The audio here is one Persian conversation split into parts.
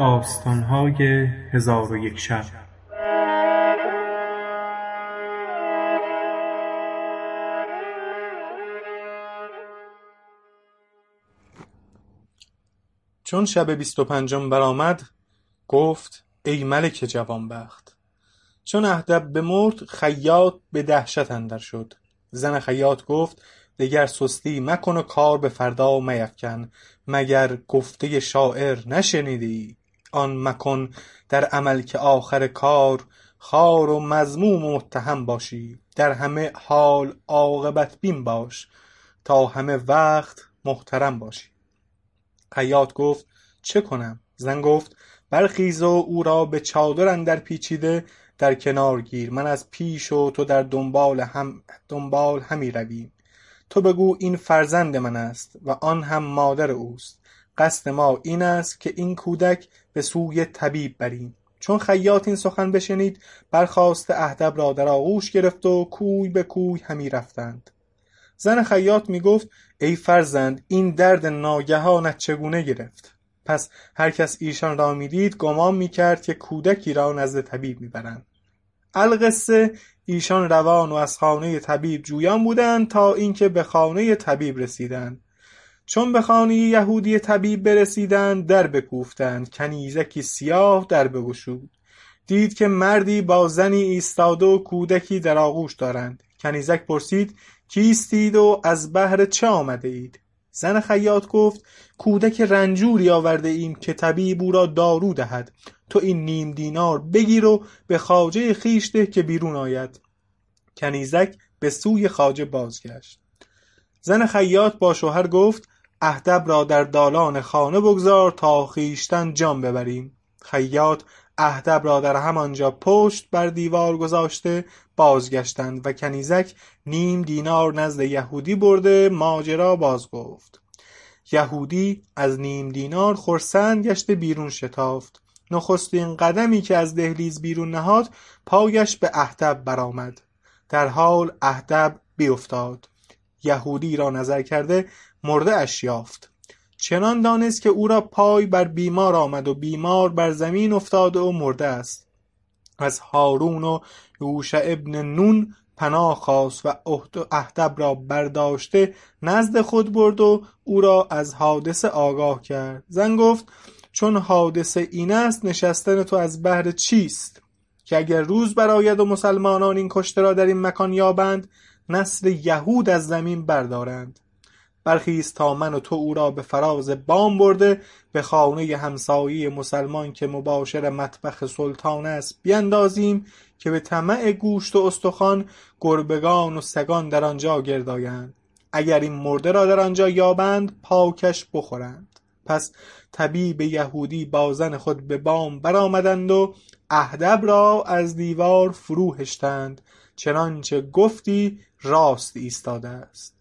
داستانهای هزار و یک شب. چون شب بیست و پنجم برآمد گفت ای ملک جوانبخت چون اهدب بمرد خیاط به دهشت اندر شد. زن خیاط گفت دگر سستی مکن و کار به فردا میفکن مگر گفته شاعر نشنیده ای آن مکن در عمل که آخر کار خوار و مذموم و متهم باشی. در همه حال عاقبت بین باش تا همه وقت محترم باشی. خیاط گفت چه کنم؟ زن گفت برخیز و او را به چادر اندر پیچیده در کنار گیر. من از پیش و تو در دنبال همی رویم. تو بگو این فرزند من است و آن هم مادر اوست. قصد ما این است که این کودک به سوی طبیب بریم. چون خیاط این سخن بشنید برخاسته اهدب را در آغوش گرفت و کوی به کوی همی رفتند. زن خیاط می گفت ای فرزند این درد ناگهانت چگونه گرفت؟ پس هر کس ایشان را می دید گمان می کرد که کودکی را نزد طبیب می برند. القصه ایشان روان و از خانه طبیب جویان بودند تا اینکه به خانه طبیب رسیدند. چون به خانه یهودی طبیب برسیدند در بکوفتند. کنیزکی سیاه در بگشود. دید که مردی با زنی ایستاده و کودکی در آغوش دارند. کنیزک پرسید کیستید و از بهر چه آمده اید؟ زن خیاط گفت کودک رنجوری آورده ایم که طبیب او را دارو دهد. تو این نیم دینار بگیر و به خواجه خویش ده که بیرون آید. کنیزک به سوی خواجه بازگشت. زن خیاط با شوهر گفت اهدب را در دالان خانه بگذار تا خویشتن جان ببریم. خیاط اهدب را در همانجا پشت بر دیوار گذاشته بازگشتند و کنیزک نیم دینار نزد یهودی برده ماجرا بازگفت یهودی از نیم دینار خرسند گشته بیرون شتافت. نخستین قدمی که از دهلیز بیرون نهاد پایش به اهدب برآمد. در حال اهدب بیفتاد. یهودی را نظر کرده مرده اش یافت. چنان دانست که او را پای بر بیمار آمد و بیمار بر زمین افتاده و مرده است. از هارون و یوشع بن نون پناه خواست و اهدب را برداشته نزد خود برد و او را از حادثه آگاه کرد. زن گفت چون حادثه این است نشستن تو از بهر چیست؟ که اگر روز برآید و مسلمانان این کشته را در این مکان یابند نسل یهود از زمین بردارند. برخیز تا من و تو او را به فراز بام برده به خانه همسایه مسلمان که مباشر مطبخ سلطان است بیندازیم که به طمع گوشت و استخوان گربگان و سگان در آنجا گرد آیند اگر این مرده را در آنجا یابند پاکش بخورند. پس طبیب یهودی با زن خود به بام برآمدند و اهدب را از دیوار فرو هشتند. چنانچه گفتی راست ایستاده است.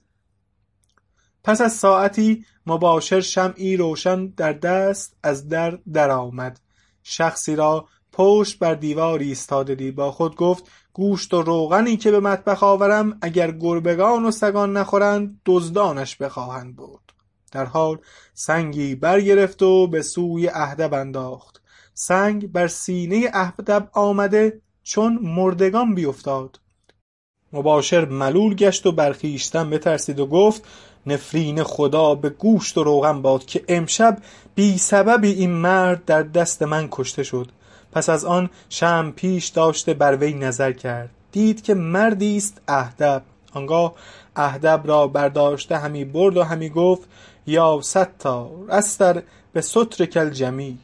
پس از ساعتی مباشر شمعی روشن در دست از در درآمد. شخصی را پشت بر دیوار ایستاده دید. با خود گفت گوشت و روغنی که به مطبخ آورم اگر گربگان و سگان نخورند دزدانش بخواهند برد. در حال سنگی برگرفت و به سوی اهدب انداخت. سنگ بر سینه اهدب آمده چون مردگان بیفتاد. مباشر ملول گشت و بر خویشتن بترسید و گفت نفرین خدا به گوشت و روغن باد که امشب بی سببی این مرد در دست من کشته شد. پس از آن شمع پیش داشته بر وی نظر کرد. دید که مردی است اهدب. آنگاه اهدب را برداشته همی برد و همی گفت یا ستار استر به سترک الجمیل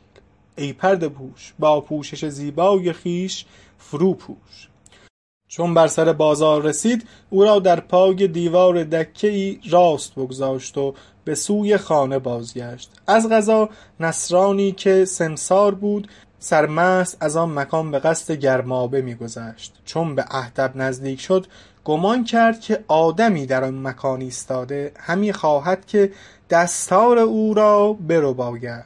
ای پرده پوش با پوشش زیبای خویش فرو پوش. چون بر سر بازار رسید او را در پای دیوار دکه ای راست بگذاشت و به سوی خانه بازگشت. از قضا نصرانی که سمسار بود سرمست از آن مکان به قصد گرمابه میگذشت. چون به اهدب نزدیک شد گمان کرد که آدمی در آن مکان ایستاده همی خواهد که دستار او را برباید.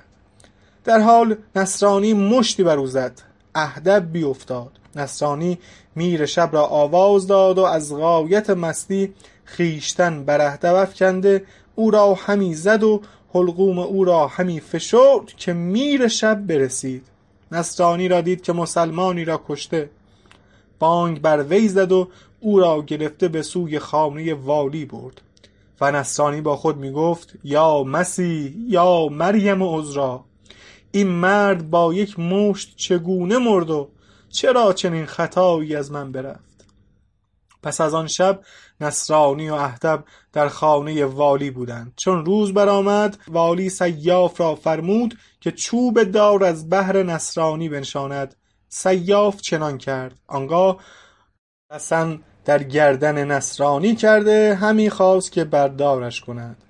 در حال نصرانی مشتی بر او زد. اهدب بیفتاد. نصرانی میر شب را آواز داد و از غایت مستی خویشتن بر اهدب افکنده. او را همی زد و حلقوم او را همی فشرد که میر شب برسید. نصرانی را دید که مسلمانی را کشته. بانگ بر وی زد و او را گرفته به سوی خانه والی برد. و نصرانی با خود می گفت یا مسیح یا مریم عذرا. این مرد با یک مشت چگونه مرد و چرا چنین خطایی از من برفت؟ پس از آن شب نصرانی و اهدب در خانه والی بودند. چون روز برآمد والی سیاف را فرمود که چوب دار از بهر نصرانی بنشاند. سیاف چنان کرد. آنگاه رسن در گردن نصرانی کرده همی خواست که بردارش کند.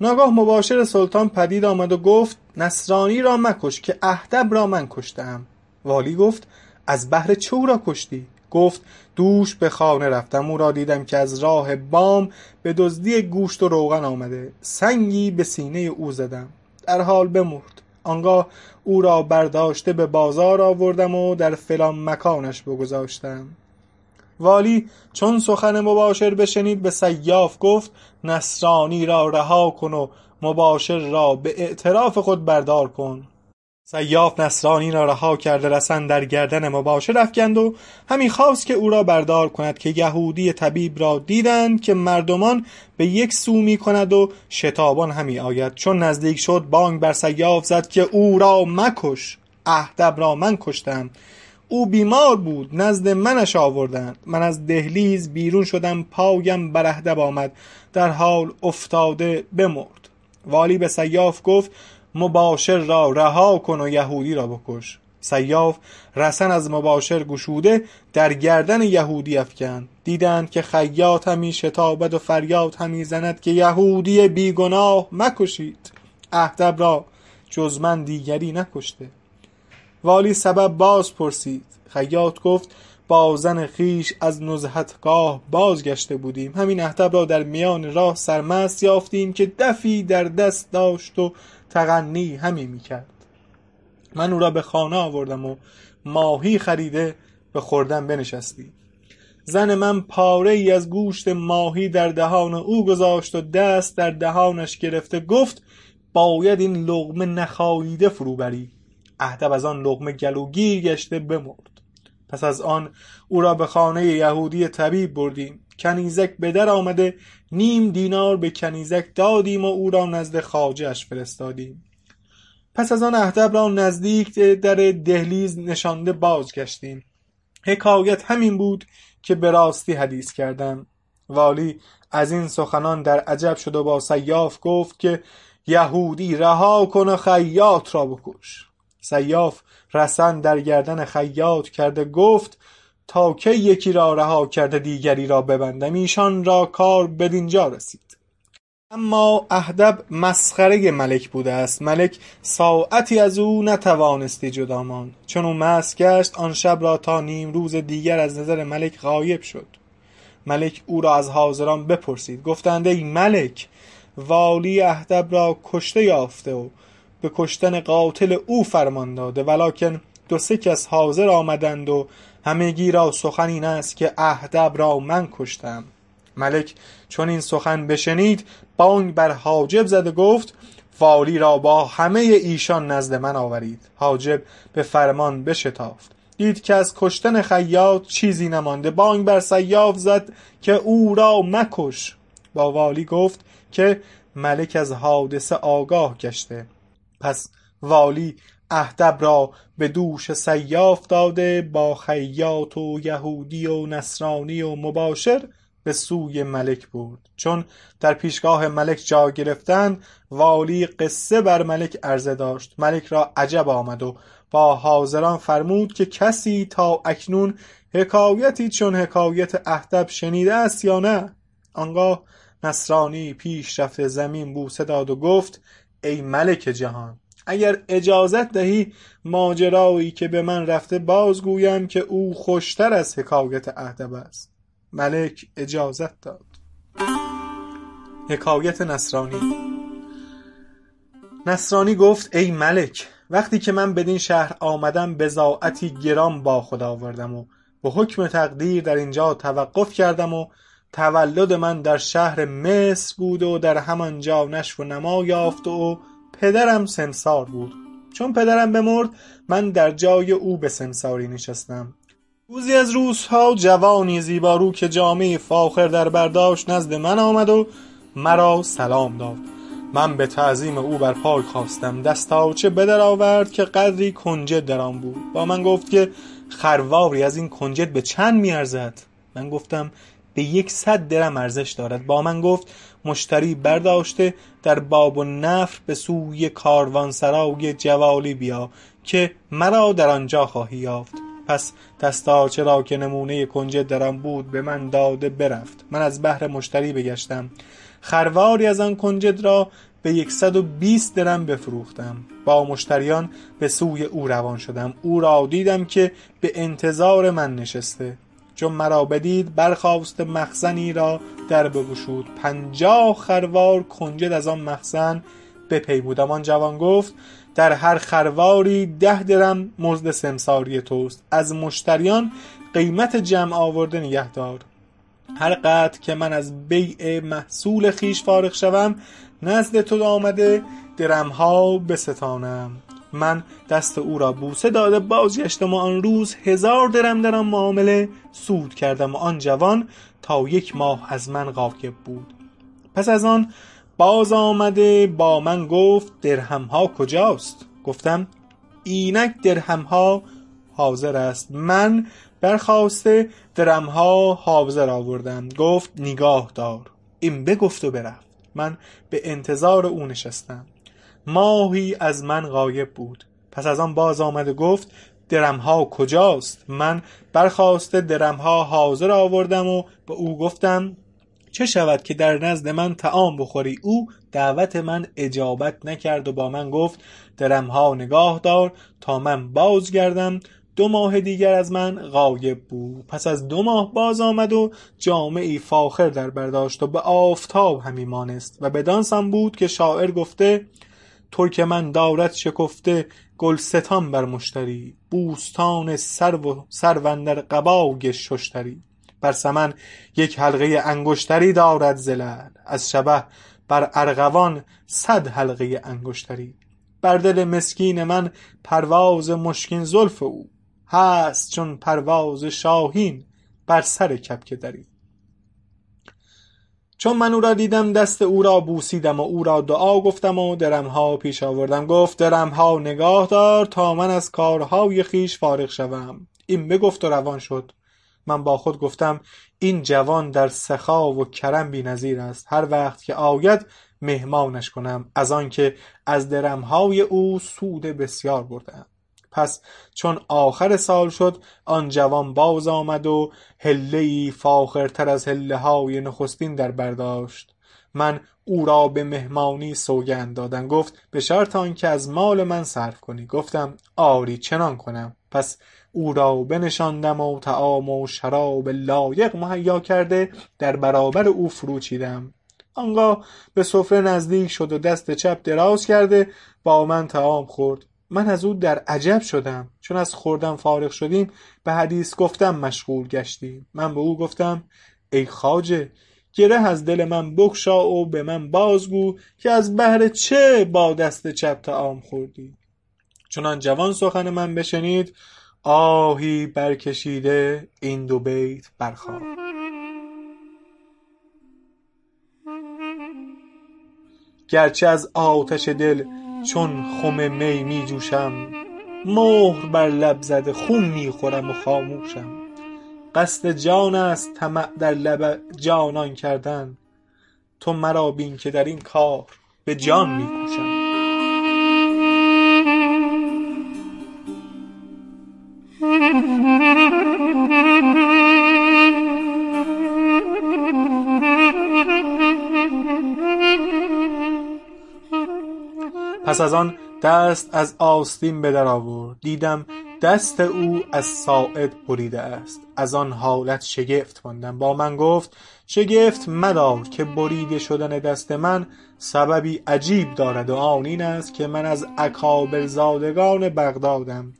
ناگاه مباشر سلطان پدید آمد و گفت نصرانی را مکش که اهدب را من کشتم. والی گفت از بهر چه او را کشتی؟ گفت دوش به خانه رفتم. او را دیدم که از راه بام به دزدی گوشت و روغن آمده. سنگی به سینه او زدم. در حال بمرد. آنگاه او را برداشته به بازار آوردم و در فلان مکانش بگذاشتم. والی چون سخن مباشر بشنید به سیاف گفت نصرانی را رها کن و مباشر را به اعتراف خود بردار کن. سیاف نصرانی را رها کرده رسن در گردن مباشر افکند و همی خواست که او را بردار کند که یهودی طبیب را دیدند که مردمان به یک سو می کند و شتابان همی آید. چون نزدیک شد بانگ بر سیاف زد که او را مکش اهدب را من کشتم. او بیمار بود نزد منش آوردند. من از دهلیز بیرون شدم پایم بر اهدب آمد. در حال افتاده بمرد. والی به سیاف گفت مباشر را رها کن و یهودی را بکش. سیاف رسن از مباشر گشوده در گردن یهودی افکند. دیدند که خیاط همی شتابد و فریاد همی زند که یهودی بیگناه مکشید. اهدب را جز من دیگری نکشته. والی سبب باز پرسید. خیاط گفت با زن خویش از نزهتگاه بازگشته بودیم. همین اهدب را در میان راه سرمست یافتیم که دفی در دست داشت و تغنی همی می‌کرد. من او را به خانه آوردم و ماهی خریده به خوردن بنشستیم. زن من پاره ای از گوشت ماهی در دهان او گذاشت و دست در دهانش گرفته گفت باید این لقمه نخاییده فرو بری. اهدب از آن لقمه گلوگیر گشته بمرد. پس از آن او را به خانه یهودی طبیب بردیم. کنیزک به در آمده نیم دینار به کنیزک دادیم و او را نزد خواجهاش فرستادیم. پس از آن اهدب را نزدیک در دهلیز نشانده بازگشتیم. حکایت همین بود که به راستی حدیث کردم. والی از این سخنان در عجب شد و با سیاف گفت که یهودی رها کن و خیاط را بکش. سیاف رسن در گردن خیاط کرده گفت تا کی یکی را رها کرده دیگری را ببندم ایشان را کار بدینجا رسید. اما اهدب مسخره ملک بوده است. ملک ساعتی از او نتوانستی جدا ماند. چون او مست گشت آن شب را تا نیمروز دیگر از نظر ملک غایب شد. ملک او را از حاضران بپرسید. گفتند ای ملک والی اهدب را کشته یافته و به کشتن قاتل او فرمان داده ولکن دو سه کس حاضر آمدند و همگی را سخن این است که اهدب را من کشتم. ملک چون این سخن بشنید بانگ بر حاجب زد و گفت والی را با همه ایشان نزد من آورید. حاجب به فرمان بشتافت. دید که از کشتن خیاط چیزی نمانده بانگ بر سیاف زد که او را مکش. با والی گفت که ملک از حادثه آگاه گشته. پس والی اهدب را به دوش سیاف داده با خیاط و یهودی و نصرانی و مباشر به سوی ملک برد. چون در پیشگاه ملک جا گرفتند والی قصه بر ملک عرضه داشت. ملک را عجب آمد و با حاضران فرمود که کسی تا اکنون حکایتی چون حکایت اهدب شنیده است یا نه. آنگاه نصرانی پیش رفته زمین بوسه داد و گفت ای ملک جهان اگر اجازت دهی ماجرایی که به من رفته بازگویم که او خوشتر از حکایت اهدب است. ملک اجازت داد. حکایت نصرانی. نصرانی گفت ای ملک وقتی که من بدین شهر آمدم بضاعتی گران با خود آوردم و به حکم تقدیر در اینجا توقف کردم و تولد من در شهر مصر بود و در همانجا نشو و نما یافت و پدرم سمسار بود. چون پدرم بمرد من در جای او به سمساری نشستم. روزی از روزها جوانی زیبارو که جامعه فاخر در برداشت نزد من آمد و مرا سلام داد. من به تعظیم او بر پای خواستم دستاچه بدر آورد که قدری کنجد در آن بود. با من گفت که خرواری از این کنجد به چند میارزد؟ من گفتم به یکصد درم ارزش دارد. با من گفت مشتری برداشته در باب نفر به سوی کاروانسرای جوالی بیا که مرا در آنجا خواهی یافت. پس دستاچه را که نمونه کنجد در آن بود به من داده برفت. من از بهر مشتری بگشتم. خرواری از آن کنجد را به یکصد و بیست درم بفروختم. با مشتریان به سوی او روان شدم. او را دیدم که به انتظار من نشسته. چون مرا بدید برخاست مخزنی را در بگشود. پنجاه خروار کنجد از آن مخزن بپیمودم آن جوان گفت در هر خرواری ده درم مزد سمساری توست. از مشتریان قیمت جمع آورده نگه دار. هر قدر که من از بیع محصول خویش فارغ شوم نزد تو آمده درمها بستانم. من دست او را بوسه داده بازگشتم و آن روز هزار درم در آن معامله سود کردم و آن جوان تا یک ماه از من غایب بود. پس از آن باز آمده با من گفت درهمها کجاست؟ گفتم اینک درهمها حاضر است. من برخواسته درمها حاضر آوردم. گفت نگاه دار. این بگفت و برفت. من به انتظار او نشستم. ماهی از من غایب بود. پس از آن باز آمد و گفت درمها کجاست؟ من برخواسته درمها حاضر آوردم و به او گفتم چه شود که در نزد من طعام بخوری؟ او دعوت من اجابت نکرد و با من گفت درمها نگاه دار تا من بازگردم. دو ماه دیگر از من غایب بود. پس از دو ماه باز آمد و جامعی فاخر در برداشت و به آفتاب همی مانست. و بدان بود که شاعر گفته ترکمن دارد شکفته گلستان بر مشتری بوستان سرو و سرو اندر قبای ششتری. بر سمن یک حلقه انگشتری دارد ز از شبه بر ارغوان صد حلقه انگشتری. بر دل مسکین من پرواز مشکین زلف او هست چون پرواز شاهین بر سر کبک دری. چون من او را دیدم دست او را بوسیدم و او را دعا گفتم و درمها پیش آوردم. گفت درمها نگاه دار تا من از کارهای خویش فارغ شوم. این بگفت و روان شد. من با خود گفتم این جوان در سخا و کرم بی‌نظیر است. هر وقت که آید مهمانش کنم. از آنکه از درمهای او سود بسیار بردم پس چون آخر سال شد آن جوان باز آمد و حله ای فاخرتر از حله های نخستین در برداشت من او را به مهمانی سوگند دادم. گفت به شرط آنکه از مال من صرف کنی. گفتم آری چنان کنم. پس او را بنشاندم و طعام و شراب لایق مهیا کرده در برابر او فرو چیدم آنگاه به سفره نزدیک شد و دست چپ دراز کرده با من طعام خورد. من از او در عجب شدم. چون از خوردن فارغ شدیم به حدیث گفتن مشغول گشتیم من به او گفتم ای خواجه گره از دل من بگشا و به من بازگو که از بهر چه با دست چپ طعام خوردی. چون آن جوان سخن من بشنید آهی برکشیده این دو بیت برخواند گرچه از آتش دل چون خم می می جوشم مهر بر لب زده خون می خورم و خاموشم. قصد جان است طمع در لب جانان کردن. تو مرا بین که در این کار به جان می کوشم پس از آن دست از آستین به در آورد. دیدم دست او از ساعد بریده است. از آن حالت شگفت ماندم. با من گفت شگفت مدار که بریده شدن دست من سببی عجیب دارد و آن این است که من از اکابر زادگان بغدادم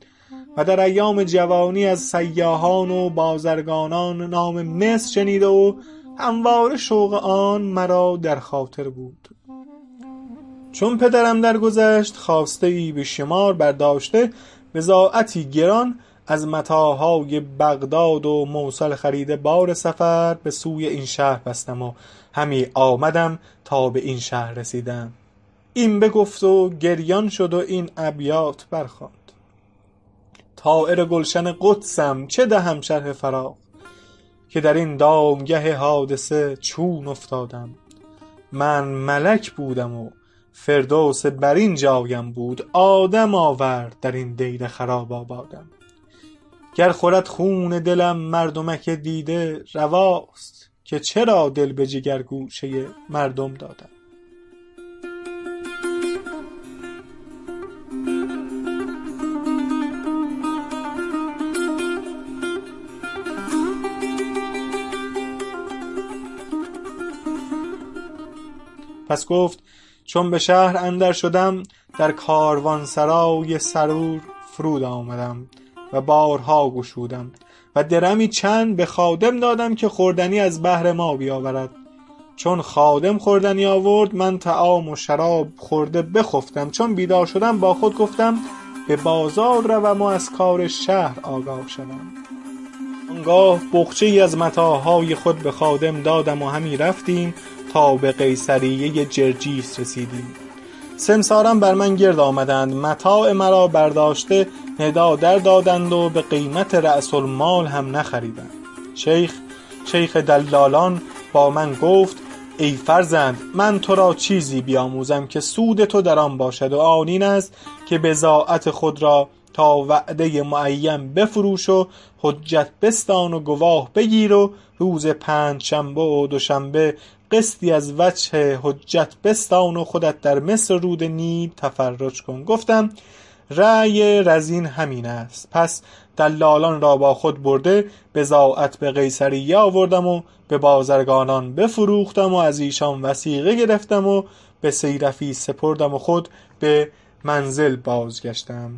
و در ایام جوانی از سیاحان و بازرگانان نام مصر شنیده و همواره شوق آن مرا در خاطر بود. چون پدرم درگذشت خواسته ای به شمار برداشته بضاعتی گران از متاعهای بغداد و موصل خریده بار سفر به سوی این شهر بستم و همی آمدم تا به این شهر رسیدم. این بگفت و گریان شد و این ابیات برخواند طایر گلشن قدسم چه دهم شرح فراق که در این دامگه حادثه چون افتادم. من ملک بودم و فردوس برین جایم بود آدم آورد در این دیر خراب آبادم. گر خورد خون دلم مردمک دیده رواست که چرا دل به جگر گوشه مردم دادم. پس گفت چون به شهر اندر شدم در کاروانسرای سرور فرود آمدم و بارها گشودم و درمی چند به خادم دادم که خوردنی از بهر ما بیاورد. چون خادم خوردنی آورد من طعام و شراب خورده بخفتم. چون بیدار شدم با خود گفتم به بازار روم و از کار شهر آگاه شوم. آنگاه بقچه ای از متاعهای خود به خادم دادم و همی رفتیم تا به قیصریه جرجیس رسیدیم. سمساران بر من گرد آمدند. متاع مرا برداشته ندا در دادند و به قیمت رأس المال هم نخریدند. شیخ شیخ دلالان با من گفت ای فرزند من تو را چیزی بیاموزم که سود تو در آن باشد و آن این است که بضاعت خود را تا وعده معین بفروش و حجت بستان و گواه بگیر و روز پنجشنبه و دوشنبه قسطی از وجه حجت بستان و خودت در مصر رود نیل تفرج کن. گفتم رأی رزین همین است. پس دلالان را با خود برده بضاعت به قیصریه آوردم و به بازرگانان بفروختم و از ایشان وثیقه گرفتم و به صیرفی سپردم و خود به منزل بازگشتم.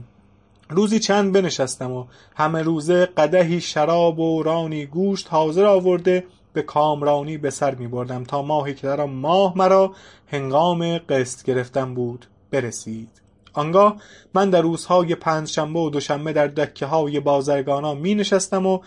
روزی چند بنشستم و همه روزه قدحی شراب و رانی گوشت حاضر آورده به کامرانی به سر می بردم تا ماهی که در ماه مرا هنگام قسط گرفتن بود برسید. آنگاه من در روزهای پنجشنبه و دوشنبه در دکه های بازرگانان می نشستم و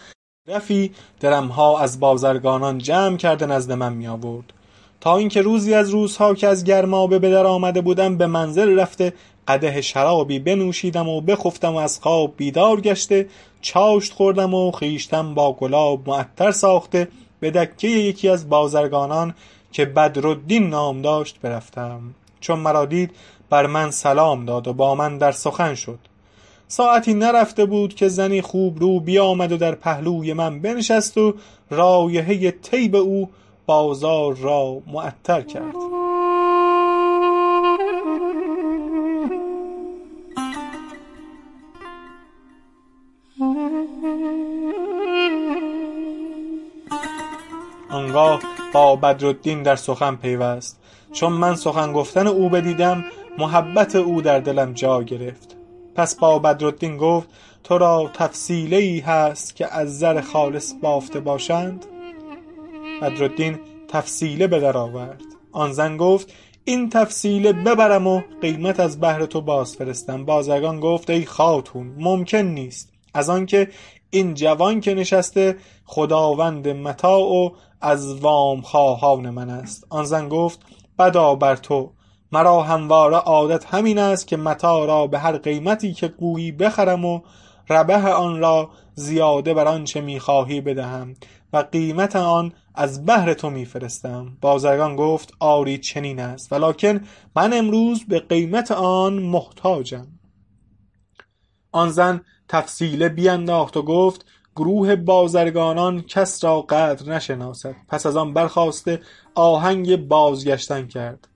رفی درمها از بازرگانان جمع کرده نزد من می آورد. تا اینکه روزی از روزها که از گرمابه به در آمده بودم به منزل رفته قدح شرابی بنوشیدم و بخفتم و از خواب بیدار گشته چاشت خوردم و خویشتن با گلاب معطر ساخته به دکه یکی از بازرگانان که بدرالدین نام داشت برفتم. چون مرا دید بر من سلام داد و با من در سخن شد. ساعتی نرفته بود که زنی خوبرو بیامد و در پهلوی من بنشست و رایحه طیب او بازار را معطر کرد. آنگاه با بدرالدین در سخن پیوست. چون من سخن گفتن او بدیدم محبت او در دلم جا گرفت. پس با بدرالدین گفت تو را تفصیله هست که از زر خالص بافته باشند؟ بدرالدین تفصیله به در آورد آن زن گفت این تفصیله ببرم و قیمت از بهر تو باز فرستم. بازرگان گفت ای خاتون ممکن نیست. از آنکه این جوان که نشسته خداوند متاع و از وام خواهان من است. آن زن گفت بدا بر تو. مرا همواره عادت همین است که متاع را به هر قیمتی که گویی بخرم و ربح آن را زیاده بر آنچه می خواهی بدهم و قیمت آن از بهر تو می فرستم. بازرگان گفت آری چنین است. ولکن من امروز به قیمت آن محتاجم. آن زن تفصیله بینداخت و گفت گروه بازرگانان کس را قدر نشناسد. پس از آن برخاسته آهنگ بازگشتن کرد.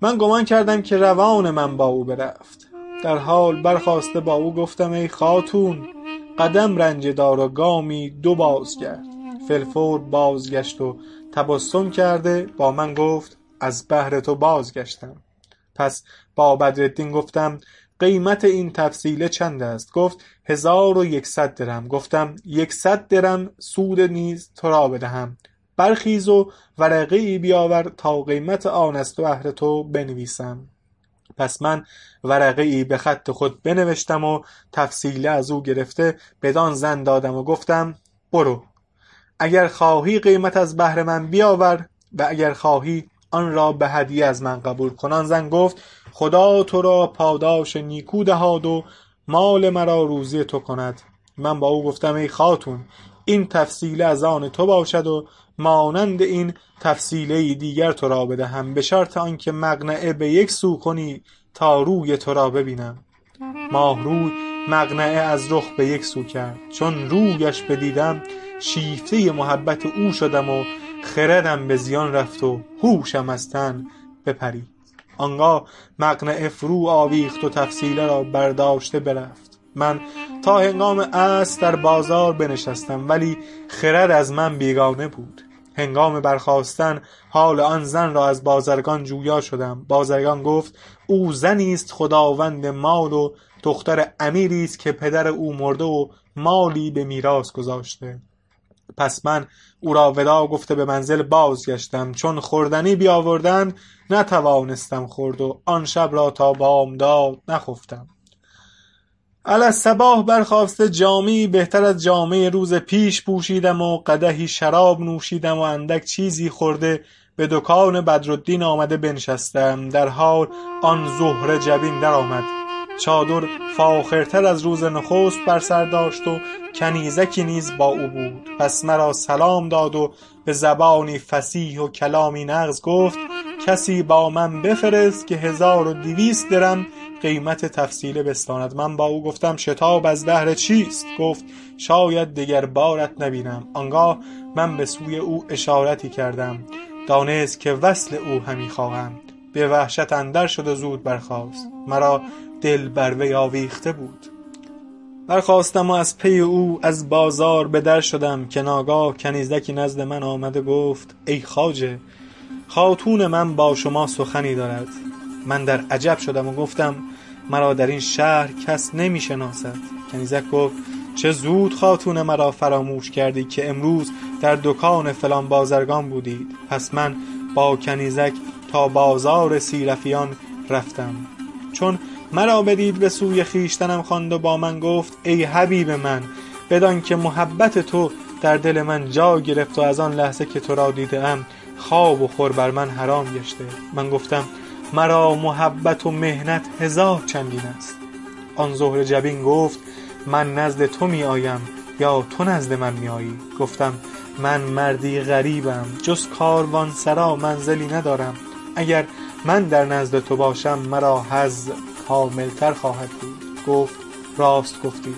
من گمان کردم که روان من با او برفت. در حال برخاسته با او گفتم ای خاتون قدم رنجه دار و گامی دو بازگرد فی الفور بازگشت و تبسم کرده با من گفت از بهر تو بازگشتم. پس با بدرالدین گفتم قیمت این تفصیله چند است؟ گفت هزار و یکصد درم گفتم یکصد درم سود نیز تو را بدهم. برخیز و ورقه ای بیاور تا قیمت آن از تو بهر تو بنویسم. پس من ورقه ای به خط خود بنوشتم و تفصیله از او گرفته بدان زن دادم و گفتم برو. اگر خواهی قیمت از بهر من بیاور و اگر خواهی آن را به هدیه از من قبول کن. آن زن گفت خدا تو را پاداش نیکو دهاد و مال مرا روزی تو کند. من با او گفتم ای خاتون این تفصیله از آن تو باشد و مانند این تفصیله دیگر تو را بدهم به شرط آنکه مقنعه به یک سو کنی تا روی تو را ببینم. ماهروی مقنعه از رخ به یک سو کرد. چون رویش بدیدم شیفته محبت او شدم و خردم به زیان رفت و هوشم از تن بپرید. آنگاه مقنعه فرو آویخت و تفصیله را برداشته برفت. من تا هنگام عصر در بازار بنشستم ولی خرد از من بیگانه بود. هنگام برخاستن حال آن زن را از بازرگان جویا شدم. بازرگان گفت او زنی است خداوند مال و دختر امیری است که پدر او مرده و مالی به میراث گذاشته. پس من او را وداع گفته به منزل بازگشتم. چون خوردنی بیاوردند نتوانستم خورد و آن شب را تا بامداد نخفتم. علی الصباح برخاسته جامهای بهتر از جامه روز پیش پوشیدم و قدحی شراب نوشیدم و اندک چیزی خورده به دکان بدرالدین آمده بنشستم. در حال آن زهره جبین درآمد. چادر فاخرتر از روز نخست بر سر داشت و کنیزکی نیز با او بود. پس مرا سلام داد و به زبانی فصیح و کلامی نغز گفت کسی با من بفرست که هزار و دویست درم قیمت تفصیله بستاند. من با او گفتم شتاب از بهر چیست؟ گفت شاید دگر بارت نبینم. آنگاه من به سوی او اشارتی کردم. دانست که وصل او همی خواهم. به وحشت اندر شد و زود برخاست. مرا دل بر وی آویخته بود. برخاستم و از پی او از بازار به در شدم که ناگاه کنیزکی نزد من آمد و گفت ای خواجه خاتون من با شما سخنی دارد. من در عجب شدم و گفتم مرا در این شهر کس نمی شناسد. کنیزک گفت چه زود خاتون مرا فراموش کردی که امروز در دکان فلان بازرگان بودید. پس من با کنیزک تا بازار صیرفیان رفتم. چون مرا بدید به سوی خویشتنم خواند و با من گفت ای حبیب من بدان که محبت تو در دل من جا گرفت و از آن لحظه که تو را دیده ام خواب و خور بر من حرام گشته. من گفتم مرا محبت و محنت هزار چندین است. آن زهره جبین گفت من نزد تو می آیم یا تو نزد من می آیی گفتم من مردی غریبم جز کاروانسرا منزلی ندارم. اگر من در نزد تو باشم مرا حظ کاملتر خواهد بود. گفت راست گفتی.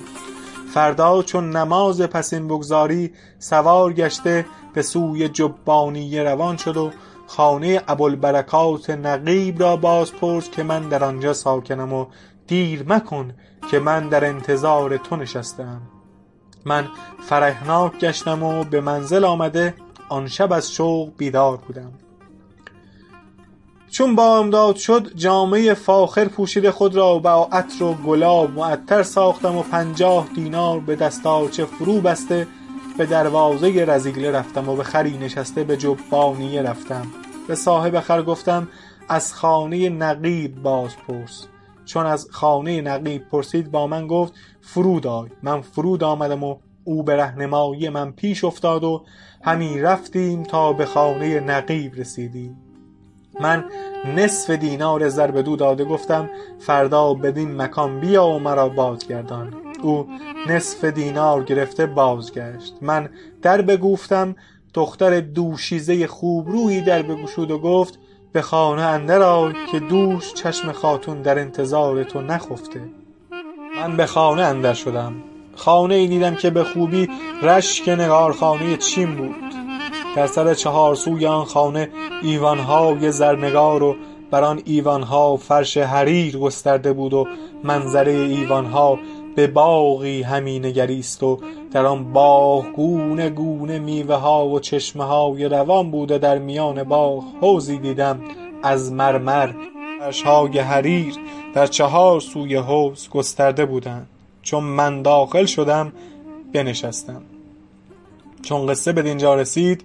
فردا چون نماز پسین بگذاری سوار گشته به سوی جبانیه روان شد و خانه ابوالبرکات نقیب را باز پرس که من در آنجا ساکنم و دیر مکن که من در انتظار تو نشسته ام من فرحناک گشتم و به منزل آمده آن شب از شوق بیدار بودم. چون بامداد شد جامه فاخر پوشیده خود را با عطر و گلاب معطر ساختم و پنجاه دینار به دستارچه فرو بسته به دروازه رذیله رفتم و به خری نشسته به جبانیه رفتم. به صاحب خر گفتم از خانه نقیب باز پرس چون از خانه نقیب پرسید با من گفت فرود آی. من فرود آمدم و او به رهنمایی من پیش افتاد و همی رفتیم تا به خانه نقیب رسیدیم. من نصف دینار زر بدو داده گفتم فردا بدین مکان بیا و مرا بازگردان. او نصف دینار گرفته بازگشت. من در بکوفتم دختر دوشیزه خوبرویی در بگشود و گفت به خانه اندر آی که دوش چشم خاتون در انتظار تو نخفته. من به خانه اندر شدم. خانه ای دیدم که به خوبی رشک نگارخانه چین بود. در سر چهارسوی آن خانه ایوان های زرنگار و بر آن ایوان ها فرش حریر گسترده بود و منظره ایوان ها به باغی همی نگریست و در آن باغ گونه گونه میوه ها و چشمه های روان بود و در میان باغ حوضی دیدم از مرمر. فرش های حریر در چهار سوی حوض گسترده بودند. چون من داخل شدم بنشستم. چون قصه بدینجا رسید